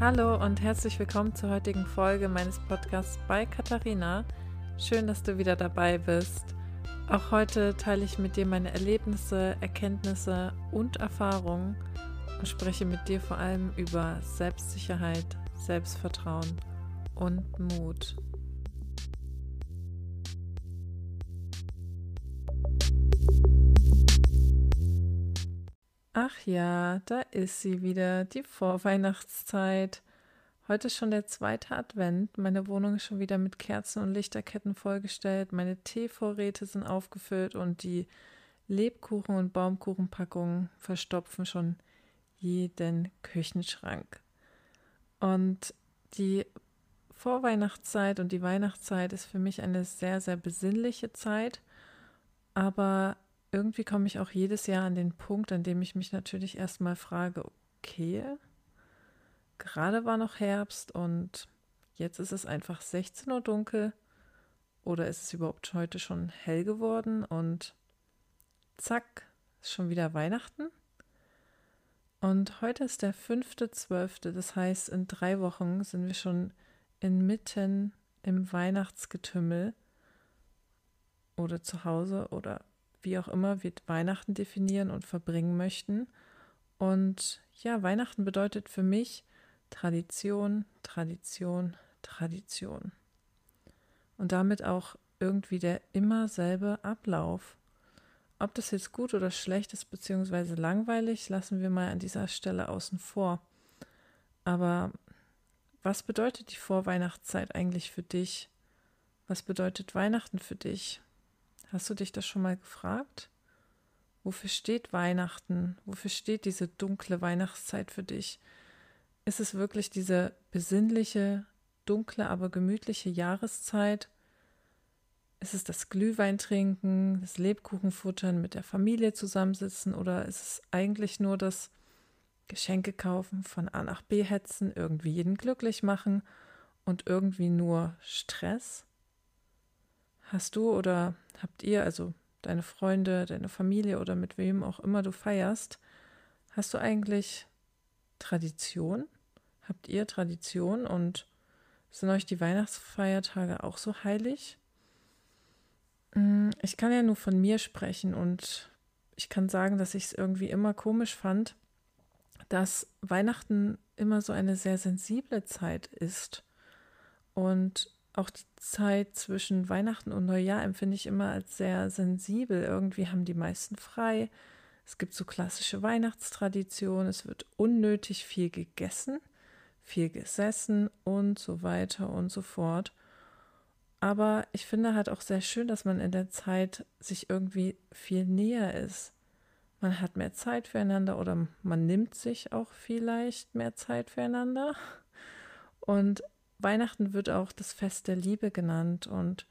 Hallo und herzlich willkommen zur heutigen Folge meines Podcasts bei Katharina. Schön, dass du wieder dabei bist. Auch heute teile ich mit dir meine Erlebnisse, Erkenntnisse und Erfahrungen und spreche mit dir vor allem über Selbstsicherheit, Selbstvertrauen und Mut. Ach ja, da ist sie wieder, die Vorweihnachtszeit. Heute ist schon der zweite Advent. Meine Wohnung ist schon wieder mit Kerzen und Lichterketten vollgestellt. Meine Teevorräte sind aufgefüllt und die Lebkuchen- und Baumkuchenpackungen verstopfen schon jeden Küchenschrank. Und die Vorweihnachtszeit und die Weihnachtszeit ist für mich eine sehr, sehr besinnliche Zeit. Aber irgendwie komme ich auch jedes Jahr an den Punkt, an dem ich mich natürlich erstmal frage, okay, gerade war noch Herbst und jetzt ist es einfach 16 Uhr dunkel oder ist es überhaupt heute schon hell geworden und zack, ist schon wieder Weihnachten. Und heute ist der 5.12., das heißt, in drei Wochen sind wir schon inmitten im Weihnachtsgetümmel oder zu Hause oder wie auch immer wir Weihnachten definieren und verbringen möchten. Und ja, Weihnachten bedeutet für mich Tradition, Tradition, Tradition. Und damit auch irgendwie der immer selbe Ablauf. Ob das jetzt gut oder schlecht ist, beziehungsweise langweilig, lassen wir mal an dieser Stelle außen vor. Aber was bedeutet die Vorweihnachtszeit eigentlich für dich? Was bedeutet Weihnachten für dich? Hast du dich das schon mal gefragt? Wofür steht Weihnachten? Wofür steht diese dunkle Weihnachtszeit für dich? Ist es wirklich diese besinnliche, dunkle, aber gemütliche Jahreszeit? Ist es das Glühwein das Lebkuchenfuttern, mit der Familie zusammensitzen oder ist es eigentlich nur das Geschenke kaufen, von A nach B hetzen, irgendwie jeden glücklich machen und irgendwie nur Stress? Hast du oder habt ihr, also deine Freunde, deine Familie oder mit wem auch immer du feierst, hast du eigentlich Tradition? Habt ihr Tradition und sind euch die Weihnachtsfeiertage auch so heilig? Mm, ich kann ja nur von mir sprechen und ich kann sagen, dass ich es irgendwie immer komisch fand, dass Weihnachten immer so eine sehr sensible Zeit ist. Und auch die Zeit zwischen Weihnachten und Neujahr empfinde ich immer als sehr sensibel. Irgendwie haben die meisten frei. Es gibt so klassische Weihnachtstraditionen. Es wird unnötig viel gegessen, viel gesessen und so weiter und so fort. Aber ich finde halt auch sehr schön, dass man in der Zeit sich irgendwie viel näher ist. Man hat mehr Zeit füreinander oder man nimmt sich auch vielleicht mehr Zeit füreinander. Und Weihnachten wird auch das Fest der Liebe genannt und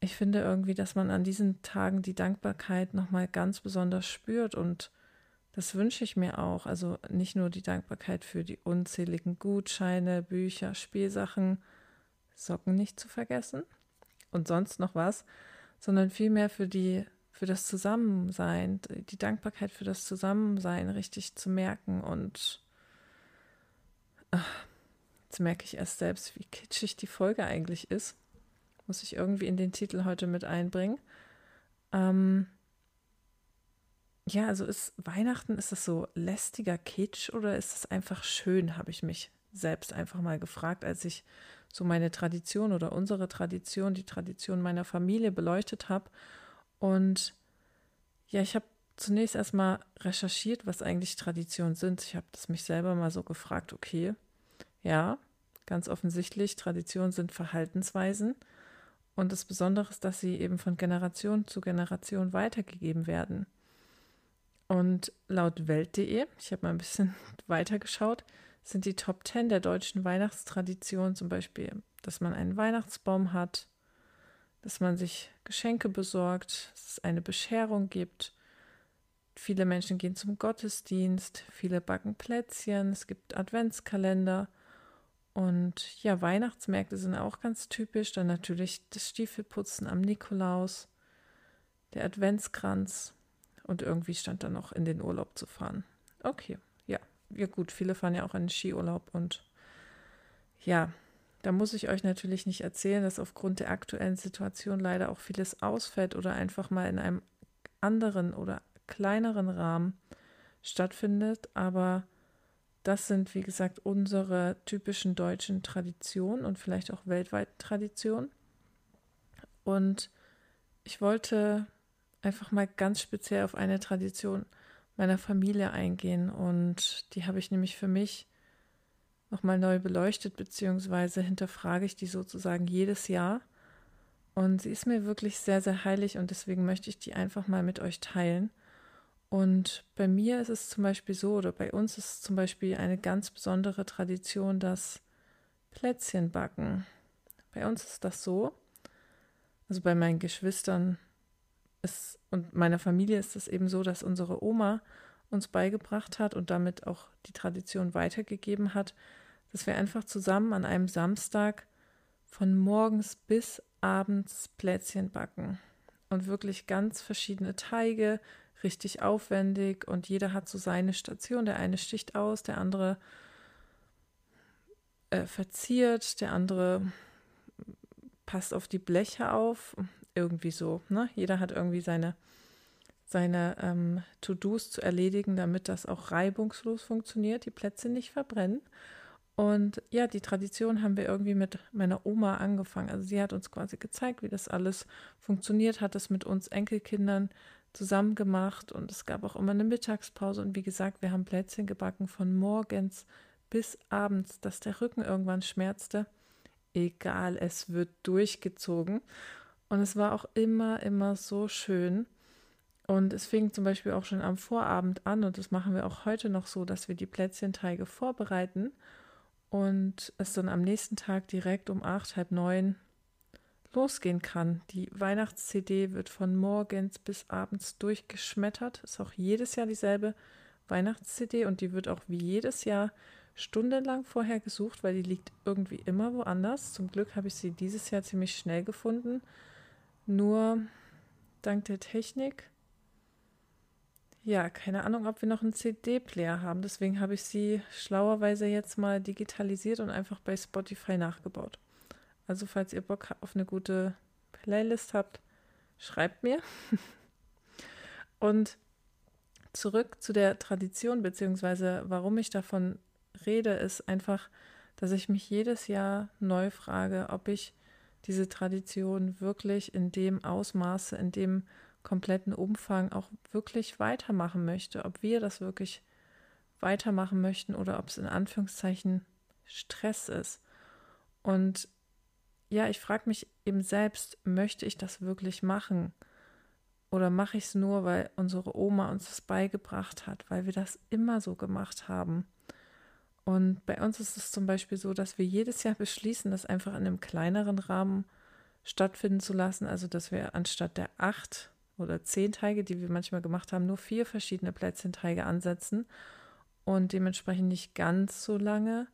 ich finde irgendwie, dass man an diesen Tagen die Dankbarkeit nochmal ganz besonders spürt und das wünsche ich mir auch. Also nicht nur die Dankbarkeit für die unzähligen Gutscheine, Bücher, Spielsachen, Socken nicht zu vergessen und sonst noch was, sondern vielmehr für die für das Zusammensein, die Dankbarkeit für das Zusammensein richtig zu merken und ach, Jetzt merke ich erst selbst, wie kitschig die Folge eigentlich ist. Muss ich irgendwie in den Titel heute mit einbringen. Ähm ja, also ist Weihnachten, ist das so lästiger Kitsch oder ist es einfach schön, habe ich mich selbst einfach mal gefragt, als ich so meine Tradition oder unsere Tradition, die Tradition meiner Familie beleuchtet habe. Und ja, ich habe zunächst erstmal recherchiert, was eigentlich Traditionen sind. Ich habe das mich selber mal so gefragt, okay, ja, ganz offensichtlich, Traditionen sind Verhaltensweisen. Und das Besondere ist, dass sie eben von Generation zu Generation weitergegeben werden. Und laut Welt.de, ich habe mal ein bisschen weitergeschaut, sind die Top 10 der deutschen Weihnachtstraditionen zum Beispiel, dass man einen Weihnachtsbaum hat, dass man sich Geschenke besorgt, dass es eine Bescherung gibt. Viele Menschen gehen zum Gottesdienst, viele backen Plätzchen, es gibt Adventskalender und ja, Weihnachtsmärkte sind auch ganz typisch. Dann natürlich das Stiefelputzen am Nikolaus, der Adventskranz und irgendwie stand da noch in den Urlaub zu fahren. Okay, ja, ja gut, viele fahren ja auch in den Skiurlaub und ja, da muss ich euch natürlich nicht erzählen, dass aufgrund der aktuellen Situation leider auch vieles ausfällt oder einfach mal in einem anderen oder kleineren Rahmen stattfindet. Aber das sind, wie gesagt, unsere typischen deutschen Traditionen und vielleicht auch weltweiten Traditionen. Und ich wollte einfach mal ganz speziell auf eine Tradition meiner Familie eingehen. Und die habe ich nämlich für mich nochmal neu beleuchtet, beziehungsweise hinterfrage ich die sozusagen jedes Jahr. Und sie ist mir wirklich sehr, sehr heilig und deswegen möchte ich die einfach mal mit euch teilen. Und bei mir ist es zum Beispiel so, oder bei uns ist es zum Beispiel eine ganz besondere Tradition, das Plätzchen backen. Bei uns ist das so, also bei meinen Geschwistern ist, und meiner Familie ist es eben so, dass unsere Oma uns beigebracht hat und damit auch die Tradition weitergegeben hat, dass wir einfach zusammen an einem Samstag von morgens bis abends Plätzchen backen und wirklich ganz verschiedene Teige, richtig aufwendig und jeder hat so seine Station. Der eine sticht aus, der andere äh, verziert, der andere passt auf die Bleche auf, irgendwie so. Ne? Jeder hat irgendwie seine, seine ähm, To-Dos zu erledigen, damit das auch reibungslos funktioniert, die Plätze nicht verbrennen. Und ja, die Tradition haben wir irgendwie mit meiner Oma angefangen. Also sie hat uns quasi gezeigt, wie das alles funktioniert, hat es mit uns Enkelkindern zusammen gemacht und es gab auch immer eine Mittagspause. Und wie gesagt, wir haben Plätzchen gebacken von morgens bis abends, dass der Rücken irgendwann schmerzte. Egal, es wird durchgezogen. Und es war auch immer, immer so schön. Und es fing zum Beispiel auch schon am Vorabend an und das machen wir auch heute noch so, dass wir die Plätzchenteige vorbereiten und es dann am nächsten Tag direkt um acht, halb neun losgehen kann. Die Weihnachts-CD wird von morgens bis abends durchgeschmettert. Ist auch jedes Jahr dieselbe Weihnachts-CD und die wird auch wie jedes Jahr stundenlang vorher gesucht, weil die liegt irgendwie immer woanders. Zum Glück habe ich sie dieses Jahr ziemlich schnell gefunden. Nur dank der Technik ja, keine Ahnung, ob wir noch einen CD-Player haben. Deswegen habe ich sie schlauerweise jetzt mal digitalisiert und einfach bei Spotify nachgebaut. Also falls ihr Bock auf eine gute Playlist habt, schreibt mir. und zurück zu der Tradition, beziehungsweise warum ich davon rede, ist einfach, dass ich mich jedes Jahr neu frage, ob ich diese Tradition wirklich in dem Ausmaße, in dem kompletten Umfang auch wirklich weitermachen möchte, ob wir das wirklich weitermachen möchten oder ob es in Anführungszeichen Stress ist. Und ja, ich frage mich eben selbst, möchte ich das wirklich machen? Oder mache ich es nur, weil unsere Oma uns das beigebracht hat, weil wir das immer so gemacht haben? Und bei uns ist es zum Beispiel so, dass wir jedes Jahr beschließen, das einfach in einem kleineren Rahmen stattfinden zu lassen. Also, dass wir anstatt der acht oder zehn Teige, die wir manchmal gemacht haben, nur vier verschiedene Plätzchenteige ansetzen und dementsprechend nicht ganz so lange,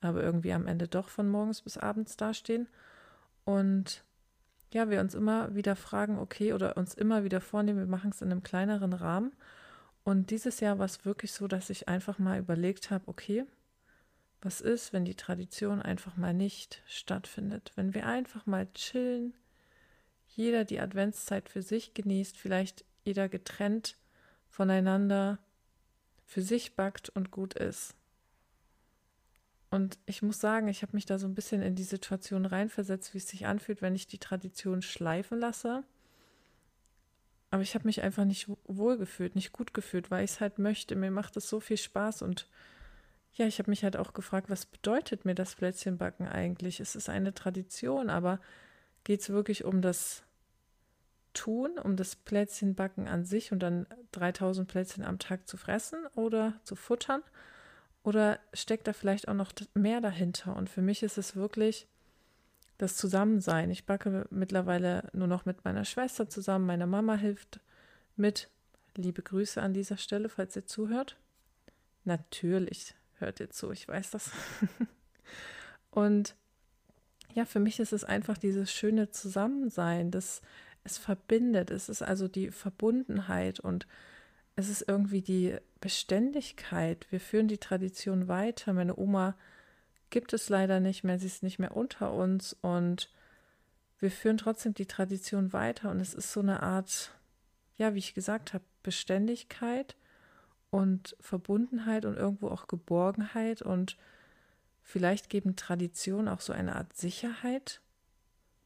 aber irgendwie am Ende doch von morgens bis abends dastehen. Und ja, wir uns immer wieder fragen, okay, oder uns immer wieder vornehmen, wir machen es in einem kleineren Rahmen. Und dieses Jahr war es wirklich so, dass ich einfach mal überlegt habe, okay, was ist, wenn die Tradition einfach mal nicht stattfindet? Wenn wir einfach mal chillen, jeder die Adventszeit für sich genießt, vielleicht jeder getrennt voneinander für sich backt und gut ist. Und ich muss sagen, ich habe mich da so ein bisschen in die Situation reinversetzt, wie es sich anfühlt, wenn ich die Tradition schleifen lasse. Aber ich habe mich einfach nicht wohl gefühlt, nicht gut gefühlt, weil ich es halt möchte. Mir macht es so viel Spaß und ja, ich habe mich halt auch gefragt, was bedeutet mir das Plätzchenbacken eigentlich? Es ist eine Tradition, aber geht es wirklich um das tun, um das Plätzchenbacken an sich und dann 3000 Plätzchen am Tag zu fressen oder zu futtern? Oder steckt da vielleicht auch noch mehr dahinter? Und für mich ist es wirklich das Zusammensein. Ich backe mittlerweile nur noch mit meiner Schwester zusammen. Meine Mama hilft mit. Liebe Grüße an dieser Stelle, falls ihr zuhört. Natürlich hört ihr zu, ich weiß das. und ja, für mich ist es einfach dieses schöne Zusammensein, das es verbindet. Es ist also die Verbundenheit und es ist irgendwie die Beständigkeit. Wir führen die Tradition weiter. Meine Oma gibt es leider nicht mehr, sie ist nicht mehr unter uns und wir führen trotzdem die Tradition weiter und es ist so eine Art, ja, wie ich gesagt habe, Beständigkeit und Verbundenheit und irgendwo auch Geborgenheit und vielleicht geben Traditionen auch so eine Art Sicherheit,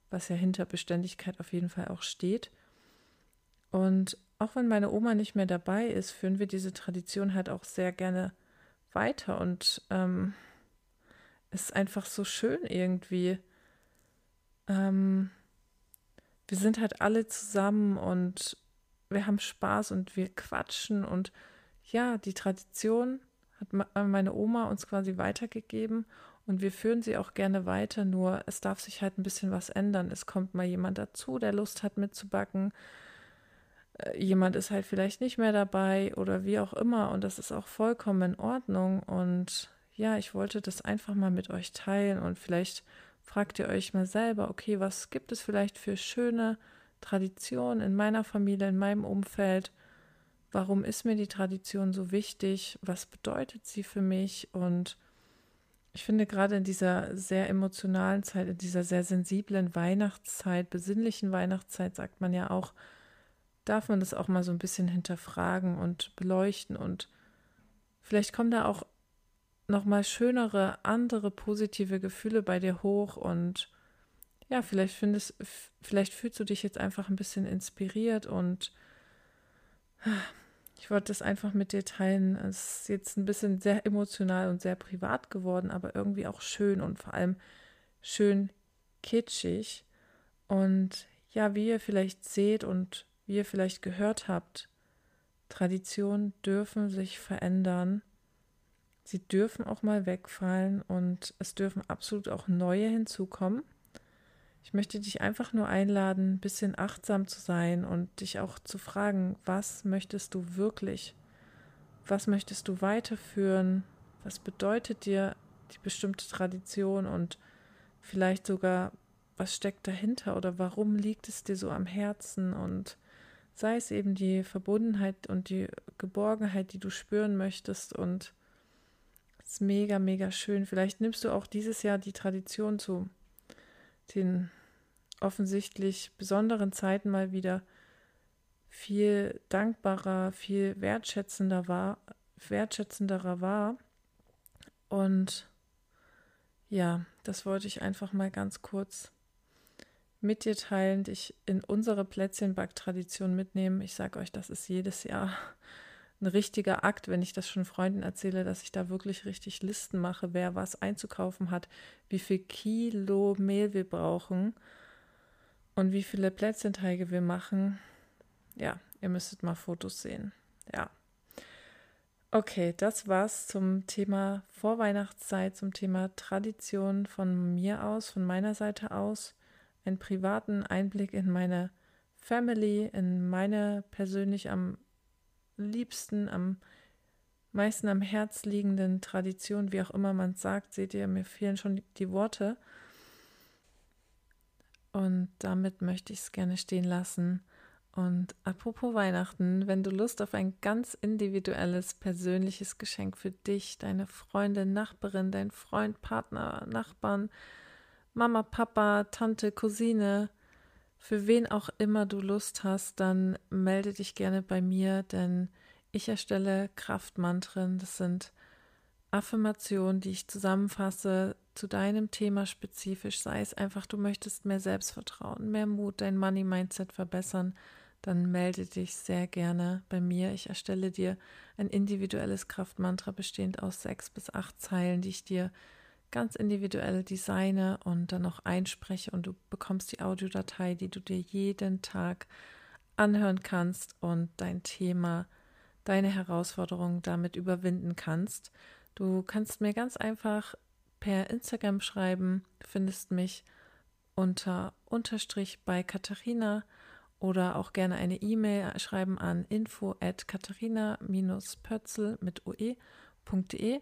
was ja hinter Beständigkeit auf jeden Fall auch steht. Und auch wenn meine Oma nicht mehr dabei ist, führen wir diese Tradition halt auch sehr gerne weiter und ähm, es ist einfach so schön irgendwie. Ähm, wir sind halt alle zusammen und wir haben Spaß und wir quatschen und ja, die Tradition hat äh, meine Oma uns quasi weitergegeben und wir führen sie auch gerne weiter, nur es darf sich halt ein bisschen was ändern. Es kommt mal jemand dazu, der Lust hat mitzubacken. Äh, jemand ist halt vielleicht nicht mehr dabei oder wie auch immer und das ist auch vollkommen in Ordnung und ja, ich wollte das einfach mal mit euch teilen und vielleicht fragt ihr euch mal selber, okay, was gibt es vielleicht für schöne Traditionen in meiner Familie, in meinem Umfeld? Warum ist mir die Tradition so wichtig? Was bedeutet sie für mich? Und ich finde gerade in dieser sehr emotionalen Zeit, in dieser sehr sensiblen Weihnachtszeit, besinnlichen Weihnachtszeit, sagt man ja auch, darf man das auch mal so ein bisschen hinterfragen und beleuchten und vielleicht kommen da auch noch mal schönere, andere positive Gefühle bei dir hoch und ja, vielleicht findest, vielleicht fühlst du dich jetzt einfach ein bisschen inspiriert und ich wollte das einfach mit dir teilen. Es ist jetzt ein bisschen sehr emotional und sehr privat geworden, aber irgendwie auch schön und vor allem schön kitschig. Und ja, wie ihr vielleicht seht und wie ihr vielleicht gehört habt, Traditionen dürfen sich verändern. Sie dürfen auch mal wegfallen und es dürfen absolut auch neue hinzukommen. Ich möchte dich einfach nur einladen, ein bisschen achtsam zu sein und dich auch zu fragen, was möchtest du wirklich? Was möchtest du weiterführen? Was bedeutet dir die bestimmte Tradition und vielleicht sogar, was steckt dahinter oder warum liegt es dir so am Herzen und sei es eben die Verbundenheit und die Geborgenheit, die du spüren möchtest und es ist mega, mega schön. Vielleicht nimmst du auch dieses Jahr die Tradition zu den offensichtlich besonderen Zeiten mal wieder viel dankbarer, viel wertschätzender war, wertschätzenderer war. Und ja, das wollte ich einfach mal ganz kurz mit dir teilen, dich in unsere Plätzchenbacktradition mitnehmen. Ich sage euch, das ist jedes Jahr ein richtiger Akt, wenn ich das schon Freunden erzähle, dass ich da wirklich richtig Listen mache, wer was einzukaufen hat, wie viel Kilo Mehl wir brauchen und wie viele Plätzchenteige wir machen. Ja, ihr müsstet mal Fotos sehen. Ja. Okay, das war's zum Thema Vorweihnachtszeit, zum Thema Tradition von mir aus, von meiner Seite aus. Einen privaten Einblick in meine Family, in meine persönlich am liebsten, am meisten am Herz liegenden Tradition, wie auch immer man sagt, seht ihr, mir fehlen schon die Worte. Und damit möchte ich es gerne stehen lassen. Und apropos Weihnachten, wenn du Lust auf ein ganz individuelles, persönliches Geschenk für dich, deine Freundin, Nachbarin, dein Freund, Partner, Nachbarn, Mama, Papa, Tante, Cousine, für wen auch immer du Lust hast, dann melde dich gerne bei mir, denn ich erstelle Kraftmantren. Das sind Affirmationen, die ich zusammenfasse zu deinem Thema spezifisch, sei es einfach, du möchtest mehr Selbstvertrauen, mehr Mut, dein Money-Mindset verbessern, dann melde dich sehr gerne bei mir. Ich erstelle dir ein individuelles Kraftmantra bestehend aus sechs bis acht Zeilen, die ich dir ganz individuell designe und dann noch einspreche und du bekommst die Audiodatei, die du dir jeden Tag anhören kannst und dein Thema, deine Herausforderungen damit überwinden kannst. Du kannst mir ganz einfach per Instagram schreiben, du findest mich unter Unterstrich bei Katharina oder auch gerne eine E-Mail schreiben an info at katharina-pötzel mit oe.de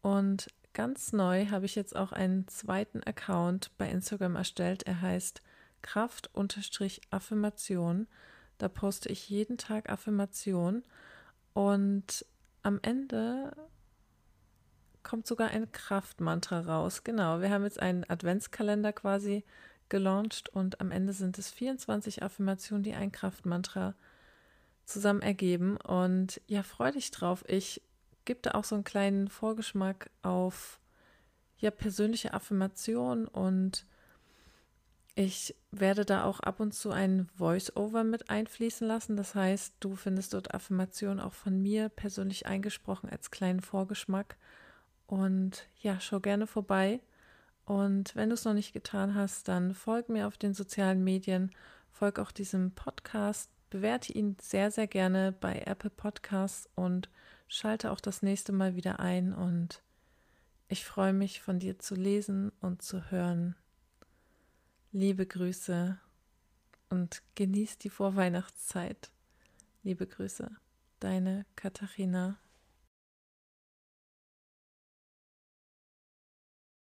und Ganz neu habe ich jetzt auch einen zweiten Account bei Instagram erstellt. Er heißt Kraft-Affirmation. Da poste ich jeden Tag Affirmation und am Ende kommt sogar ein Kraftmantra raus. Genau, wir haben jetzt einen Adventskalender quasi gelauncht und am Ende sind es 24 Affirmationen, die ein Kraftmantra zusammen ergeben. Und ja, freu dich drauf. Ich da auch so einen kleinen Vorgeschmack auf ja, persönliche Affirmation und ich werde da auch ab und zu ein Voice-Over mit einfließen lassen. Das heißt, du findest dort Affirmationen auch von mir persönlich eingesprochen als kleinen Vorgeschmack. Und ja, schau gerne vorbei. Und wenn du es noch nicht getan hast, dann folg mir auf den sozialen Medien, folg auch diesem Podcast, bewerte ihn sehr, sehr gerne bei Apple Podcasts und schalte auch das nächste Mal wieder ein. Und ich freue mich, von dir zu lesen und zu hören. Liebe Grüße und genieß die Vorweihnachtszeit. Liebe Grüße, deine Katharina.